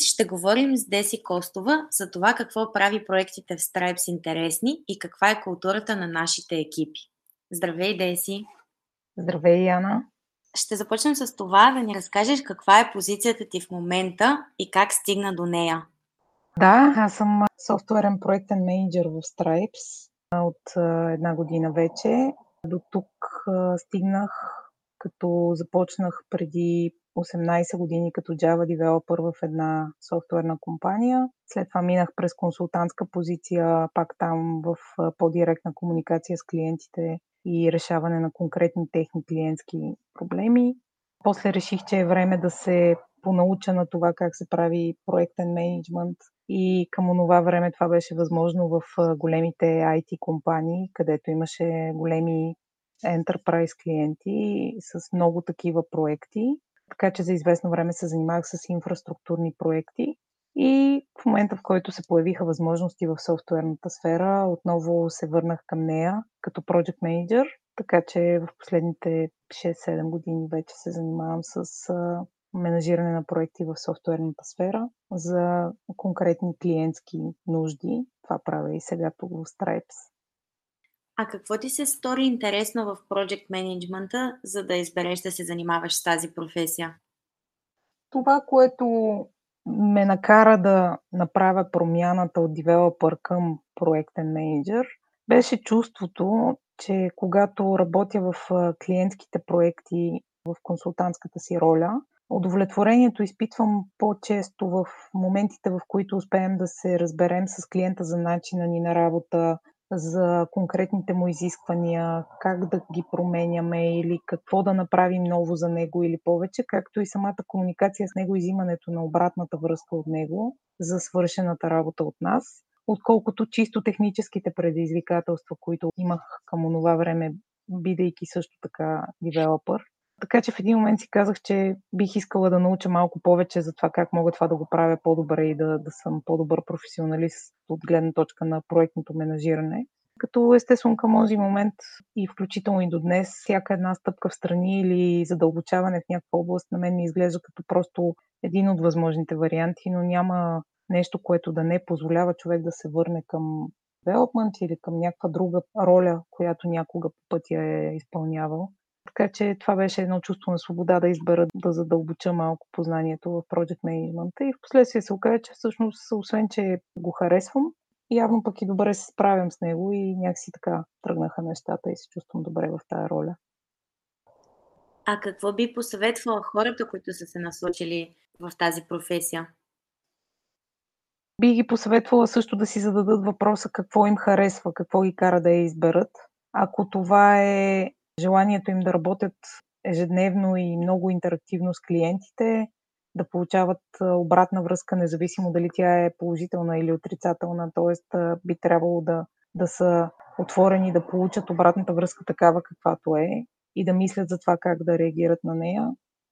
Днес ще говорим с Деси Костова за това какво прави проектите в Stripes интересни и каква е културата на нашите екипи. Здравей, Деси! Здравей, Яна! Ще започнем с това да ни разкажеш каква е позицията ти в момента и как стигна до нея. Да, аз съм софтуерен проектен менеджер в Stripes от една година вече. До тук стигнах, като започнах преди 18 години като Java developer в една софтуерна компания. След това минах през консултантска позиция, пак там в по-директна комуникация с клиентите и решаване на конкретни техни клиентски проблеми. После реших, че е време да се понауча на това как се прави проектен менеджмент и към онова време това беше възможно в големите IT компании, където имаше големи enterprise клиенти с много такива проекти. Така че за известно време се занимавах с инфраструктурни проекти. И в момента, в който се появиха възможности в софтуерната сфера, отново се върнах към нея като project manager, така че в последните 6-7 години вече се занимавам с менажиране на проекти в софтуерната сфера за конкретни клиентски нужди. Това правя и сега тук в Stripes. А какво ти се стори интересно в Project Management, за да избереш да се занимаваш с тази професия? Това, което ме накара да направя промяната от девелопър към проектен менеджер, беше чувството, че когато работя в клиентските проекти в консултантската си роля, удовлетворението изпитвам по-често в моментите, в които успеем да се разберем с клиента за начина ни на работа, за конкретните му изисквания, как да ги променяме или какво да направим ново за него или повече, както и самата комуникация с него, изимането на обратната връзка от него за свършената работа от нас, отколкото чисто техническите предизвикателства, които имах към онова време, бидейки също така девелопър. Така че в един момент си казах, че бих искала да науча малко повече за това как мога това да го правя по-добре и да, да съм по-добър професионалист от гледна точка на проектното менажиране. Като естествено към този момент и включително и до днес, всяка една стъпка в страни или задълбочаване в някаква област на мен ми изглежда като просто един от възможните варианти, но няма нещо, което да не позволява човек да се върне към девелопмент или към някаква друга роля, която някога по пътя е изпълнявал. Така че това беше едно чувство на свобода да избера да задълбоча малко познанието в Project Management. И в последствие се оказа, че всъщност, освен, че го харесвам, явно пък и добре се справям с него и някакси така тръгнаха нещата и се чувствам добре в тази роля. А какво би посъветвала хората, които са се насочили в тази професия? Би ги посъветвала също да си зададат въпроса какво им харесва, какво ги кара да я изберат. Ако това е желанието им да работят ежедневно и много интерактивно с клиентите, да получават обратна връзка, независимо дали тя е положителна или отрицателна. Т.е. би трябвало да, да са отворени да получат обратната връзка такава каквато е и да мислят за това как да реагират на нея.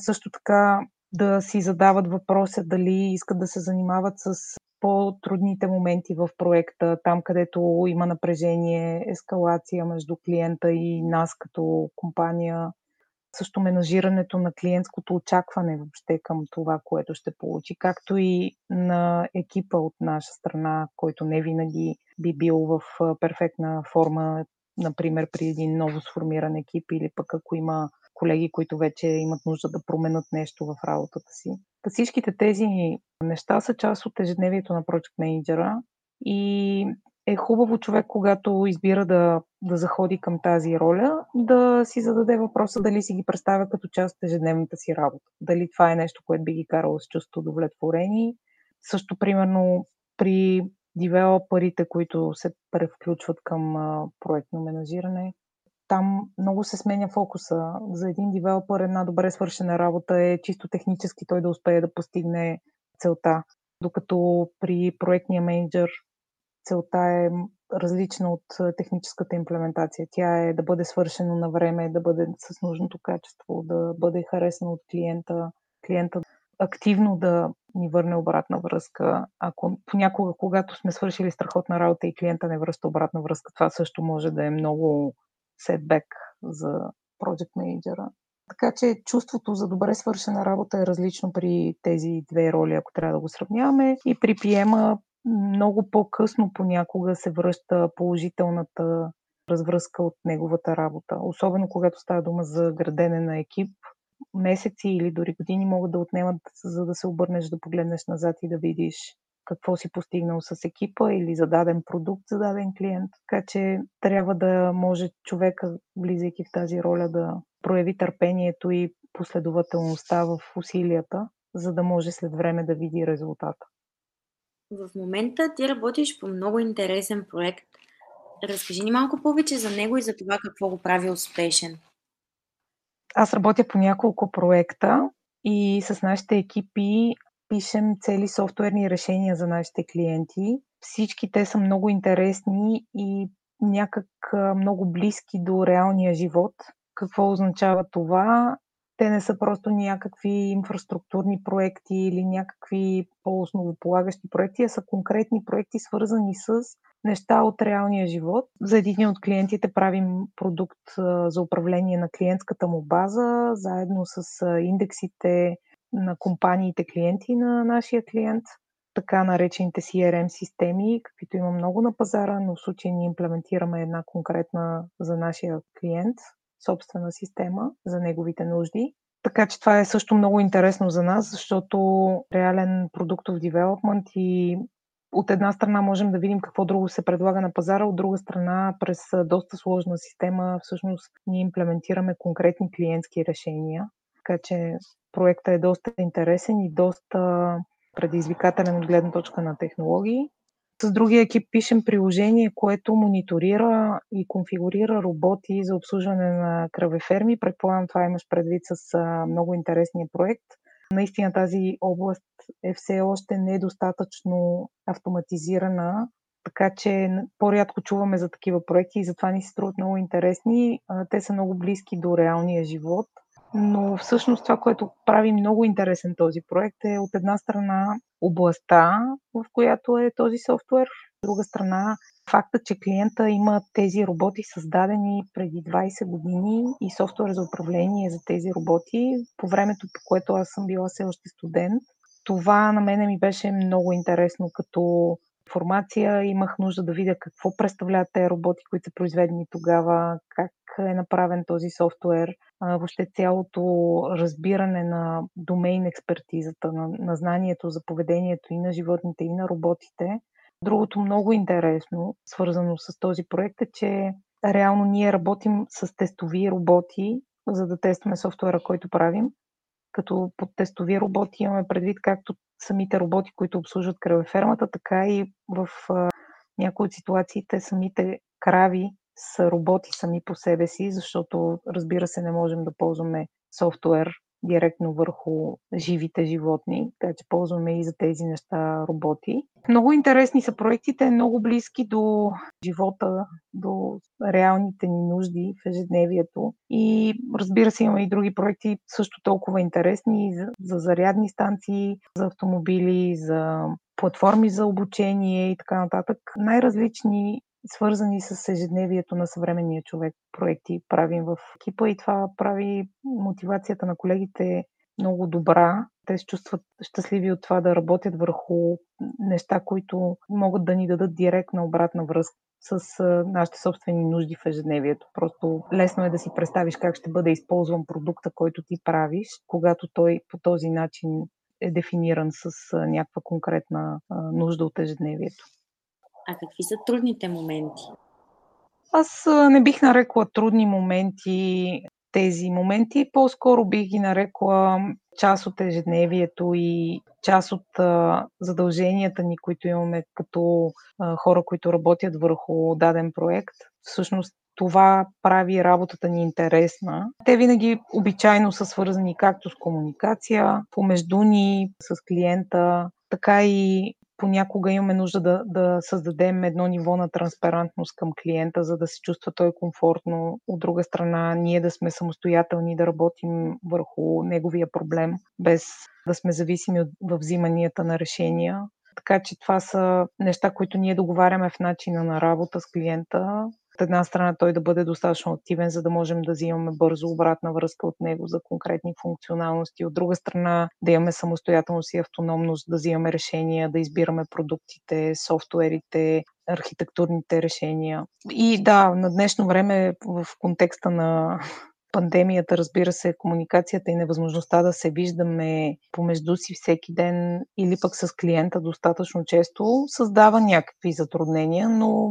Също така да си задават въпроса дали искат да се занимават с по-трудните моменти в проекта, там където има напрежение, ескалация между клиента и нас като компания, също менажирането на клиентското очакване въобще към това, което ще получи, както и на екипа от наша страна, който не винаги би бил в перфектна форма, например при един ново сформиран екип или пък ако има колеги, които вече имат нужда да променят нещо в работата си. Всичките тези неща са част от ежедневието на Project Manager и е хубаво човек, когато избира да, да заходи към тази роля, да си зададе въпроса дали си ги представя като част от ежедневната си работа. Дали това е нещо, което би ги карало с чувство удовлетворени. Също, примерно, при девелоперите, които се превключват към а, проектно менажиране, там много се сменя фокуса. За един девелопър една добре свършена работа е чисто технически той да успее да постигне целта. Докато при проектния менеджер целта е различна от техническата имплементация. Тя е да бъде свършено на време, да бъде с нужното качество, да бъде харесано от клиента, клиента активно да ни върне обратна връзка. Ако понякога, когато сме свършили страхотна работа и клиента не връща обратна връзка, това също може да е много сетбек за project менеджера. Така че чувството за добре свършена работа е различно при тези две роли, ако трябва да го сравняваме. И при приема много по-късно понякога се връща положителната развръзка от неговата работа. Особено когато става дума за градене на екип. Месеци или дори години могат да отнемат, за да се обърнеш да погледнеш назад и да видиш какво си постигнал с екипа или за даден продукт за даден клиент. Така че трябва да може човека, влизайки в тази роля, да прояви търпението и последователността в усилията, за да може след време да види резултата. В момента ти работиш по много интересен проект. Разкажи ни малко повече за него и за това какво го прави успешен. Аз работя по няколко проекта и с нашите екипи пишем цели софтуерни решения за нашите клиенти. Всички те са много интересни и някак много близки до реалния живот. Какво означава това? Те не са просто някакви инфраструктурни проекти или някакви по-основополагащи проекти, а са конкретни проекти, свързани с неща от реалния живот. За един от клиентите правим продукт за управление на клиентската му база, заедно с индексите на компаниите клиенти на нашия клиент, така наречените CRM системи, каквито има много на пазара, но в случая ние имплементираме една конкретна за нашия клиент, собствена система за неговите нужди. Така че това е също много интересно за нас, защото реален продуктов девелопмент и от една страна можем да видим какво друго се предлага на пазара, от друга страна през доста сложна система всъщност ние имплементираме конкретни клиентски решения. Така че проектът е доста интересен и доста предизвикателен от гледна точка на технологии. С другия екип пишем приложение, което мониторира и конфигурира роботи за обслужване на кръвеферми. Предполагам, това имаш предвид с много интересния проект. Наистина тази област е все още недостатъчно автоматизирана, така че по-рядко чуваме за такива проекти и затова ни се струват много интересни. Те са много близки до реалния живот но всъщност това, което прави много интересен този проект е от една страна областта, в която е този софтуер, от друга страна факта, че клиента има тези роботи създадени преди 20 години и софтуер за управление за тези роботи по времето, по което аз съм била все още студент. Това на мене ми беше много интересно като информация. Имах нужда да видя какво представляват тези роботи, които са произведени тогава, как е направен този софтуер, въобще цялото разбиране на домейн експертизата, на, на знанието за поведението и на животните, и на роботите. Другото много интересно, свързано с този проект е, че реално ние работим с тестови роботи, за да тестваме софтуера, който правим. Като под тестови роботи имаме предвид както самите роботи, които обслужват кръвефермата, така и в някои от ситуациите самите крави са роботи сами по себе си, защото разбира се не можем да ползваме софтуер директно върху живите животни, така че ползваме и за тези неща роботи. Много интересни са проектите, много близки до живота, до реалните ни нужди в ежедневието. И разбира се, има и други проекти също толкова интересни за, за зарядни станции, за автомобили, за платформи за обучение и така нататък. Най-различни свързани с ежедневието на съвременния човек проекти правим в екипа и това прави мотивацията на колегите много добра. Те се чувстват щастливи от това да работят върху неща, които могат да ни дадат директна обратна връзка с нашите собствени нужди в ежедневието. Просто лесно е да си представиш как ще бъде използван продукта, който ти правиш, когато той по този начин е дефиниран с някаква конкретна нужда от ежедневието. А какви са трудните моменти? Аз не бих нарекла трудни моменти тези моменти, по-скоро бих ги нарекла част от ежедневието и част от задълженията ни, които имаме като хора, които работят върху даден проект. Всъщност това прави работата ни интересна. Те винаги обичайно са свързани както с комуникация, помежду ни, с клиента, така и понякога имаме нужда да, да създадем едно ниво на транспарантност към клиента, за да се чувства той комфортно. От друга страна, ние да сме самостоятелни, да работим върху неговия проблем, без да сме зависими от в взиманията на решения. Така че това са неща, които ние договаряме в начина на работа с клиента От една страна той да бъде достатъчно активен, за да можем да взимаме бързо обратна връзка от него за конкретни функционалности. От друга страна да имаме самостоятелност и автономност, да взимаме решения, да избираме продуктите, софтуерите, архитектурните решения. И да, на днешно време в контекста на пандемията, разбира се, комуникацията и невъзможността да се виждаме помежду си всеки ден или пък с клиента достатъчно често създава някакви затруднения, но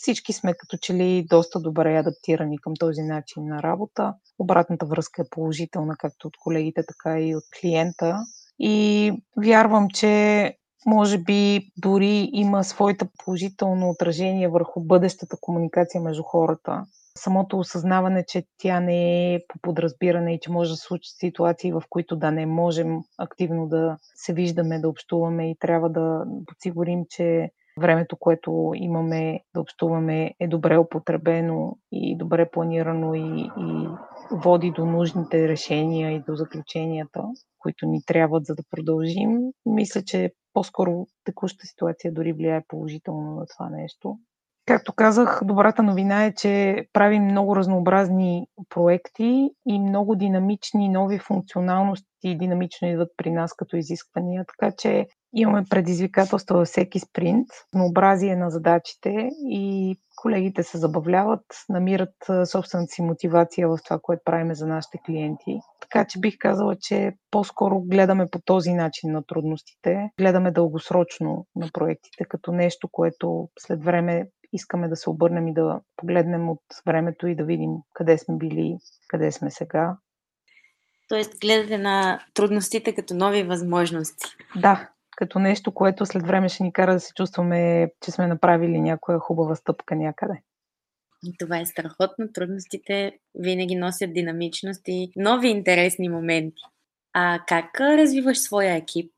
всички сме като че ли доста добре адаптирани към този начин на работа. Обратната връзка е положителна както от колегите, така и от клиента. И вярвам, че може би дори има своите положително отражение върху бъдещата комуникация между хората самото осъзнаване, че тя не е по подразбиране и че може да се случат ситуации, в които да не можем активно да се виждаме, да общуваме и трябва да подсигурим, че времето, което имаме да общуваме е добре употребено и добре планирано и, и води до нужните решения и до заключенията, които ни трябват за да продължим. Мисля, че по-скоро текущата ситуация дори влияе положително на това нещо. Както казах, добрата новина е, че правим много разнообразни проекти и много динамични нови функционалности динамично идват при нас като изисквания, така че имаме предизвикателства във всеки спринт, разнообразие на задачите и колегите се забавляват, намират собствената си мотивация в това, което правиме за нашите клиенти. Така че бих казала, че по-скоро гледаме по този начин на трудностите, гледаме дългосрочно на проектите, като нещо, което след време искаме да се обърнем и да погледнем от времето и да видим къде сме били, къде сме сега. Тоест, гледате на трудностите като нови възможности. Да, като нещо, което след време ще ни кара да се чувстваме, че сме направили някоя хубава стъпка някъде. И това е страхотно. Трудностите винаги носят динамичност и нови интересни моменти. А как развиваш своя екип?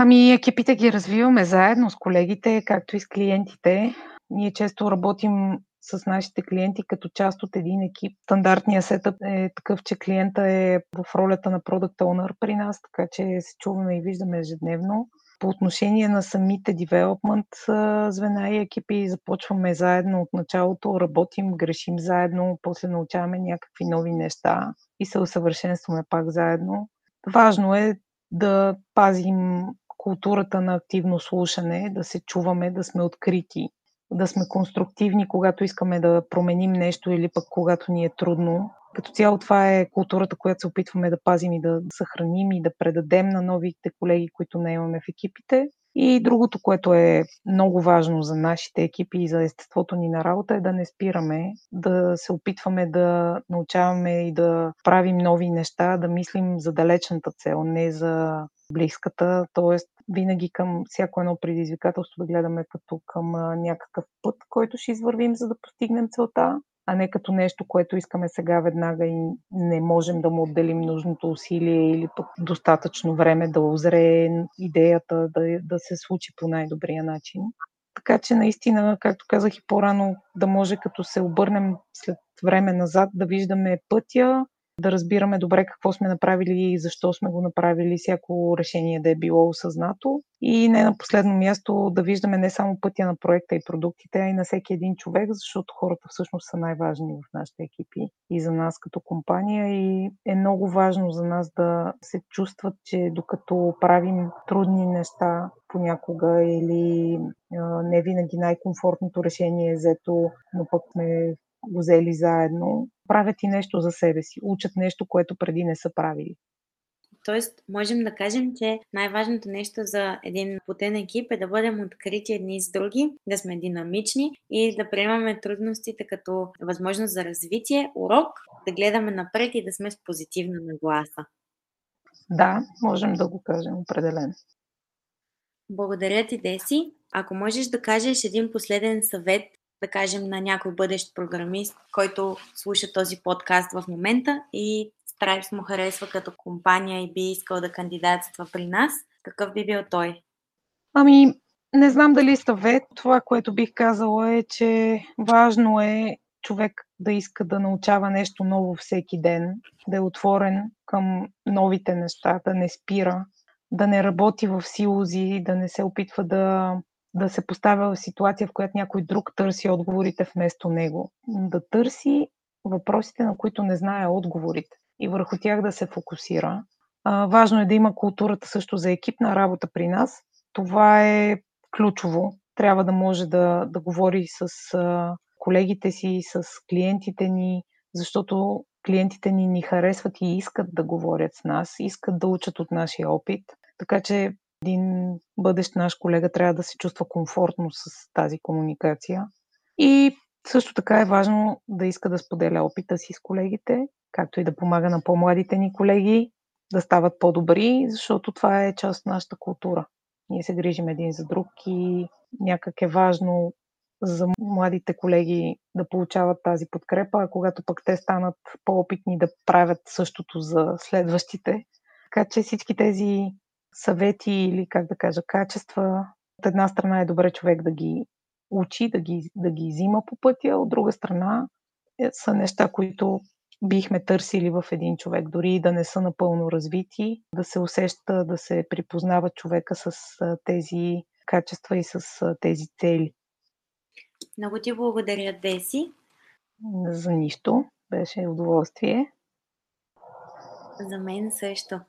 Ами, екипите ги развиваме заедно с колегите, както и с клиентите. Ние често работим с нашите клиенти като част от един екип. Стандартният сетъп е такъв, че клиента е в ролята на Product Owner при нас, така че се чуваме и виждаме ежедневно. По отношение на самите development звена и екипи, започваме заедно от началото, работим, грешим заедно, после научаваме някакви нови неща и се усъвършенстваме пак заедно. Важно е да пазим културата на активно слушане, да се чуваме, да сме открити, да сме конструктивни, когато искаме да променим нещо или пък когато ни е трудно. Като цяло това е културата, която се опитваме да пазим и да съхраним и да предадем на новите колеги, които не имаме в екипите. И другото, което е много важно за нашите екипи и за естеството ни на работа е да не спираме, да се опитваме да научаваме и да правим нови неща, да мислим за далечната цел, не за близката, т.е. винаги към всяко едно предизвикателство да гледаме като към някакъв път, който ще извървим, за да постигнем целта, а не като нещо, което искаме сега веднага и не можем да му отделим нужното усилие или пък достатъчно време да озрее идеята да, да се случи по най-добрия начин. Така че наистина, както казах и по-рано, да може като се обърнем след време назад, да виждаме пътя, да разбираме добре какво сме направили и защо сме го направили, всяко решение да е било осъзнато. И не на последно място да виждаме не само пътя на проекта и продуктите, а и на всеки един човек, защото хората всъщност са най-важни в нашите екипи и за нас като компания. И е много важно за нас да се чувстват, че докато правим трудни неща понякога или не винаги най-комфортното решение е взето, но пък сме го взели заедно, правят и нещо за себе си, учат нещо, което преди не са правили. Тоест, можем да кажем, че най-важното нещо за един потен екип е да бъдем открити едни с други, да сме динамични и да приемаме трудностите като възможност за развитие, урок, да гледаме напред и да сме с позитивна нагласа. Да, можем да го кажем определено. Благодаря ти, Деси. Ако можеш да кажеш един последен съвет да кажем, на някой бъдещ програмист, който слуша този подкаст в момента и Stripes му харесва като компания и би искал да кандидатства при нас, какъв би бил той? Ами, не знам дали съвет. Това, което бих казала е, че важно е човек да иска да научава нещо ново всеки ден, да е отворен към новите неща, да не спира, да не работи в силози, да не се опитва да да се поставя в ситуация, в която някой друг търси отговорите вместо него. Да търси въпросите, на които не знае отговорите и върху тях да се фокусира. А, важно е да има културата също за екипна работа при нас. Това е ключово. Трябва да може да, да говори с а, колегите си, с клиентите ни, защото клиентите ни ни харесват и искат да говорят с нас, искат да учат от нашия опит. Така че един бъдещ наш колега трябва да се чувства комфортно с тази комуникация. И също така е важно да иска да споделя опита си с колегите, както и да помага на по-младите ни колеги да стават по-добри, защото това е част от нашата култура. Ние се грижим един за друг и някак е важно за младите колеги да получават тази подкрепа, а когато пък те станат по-опитни да правят същото за следващите. Така че всички тези съвети или, как да кажа, качества, от една страна е добре човек да ги учи, да ги, да ги взима по пътя, от друга страна е, са неща, които бихме търсили в един човек, дори и да не са напълно развити, да се усеща, да се припознава човека с тези качества и с тези цели. Много ти благодаря, Деси. За нищо. Беше удоволствие. За мен също.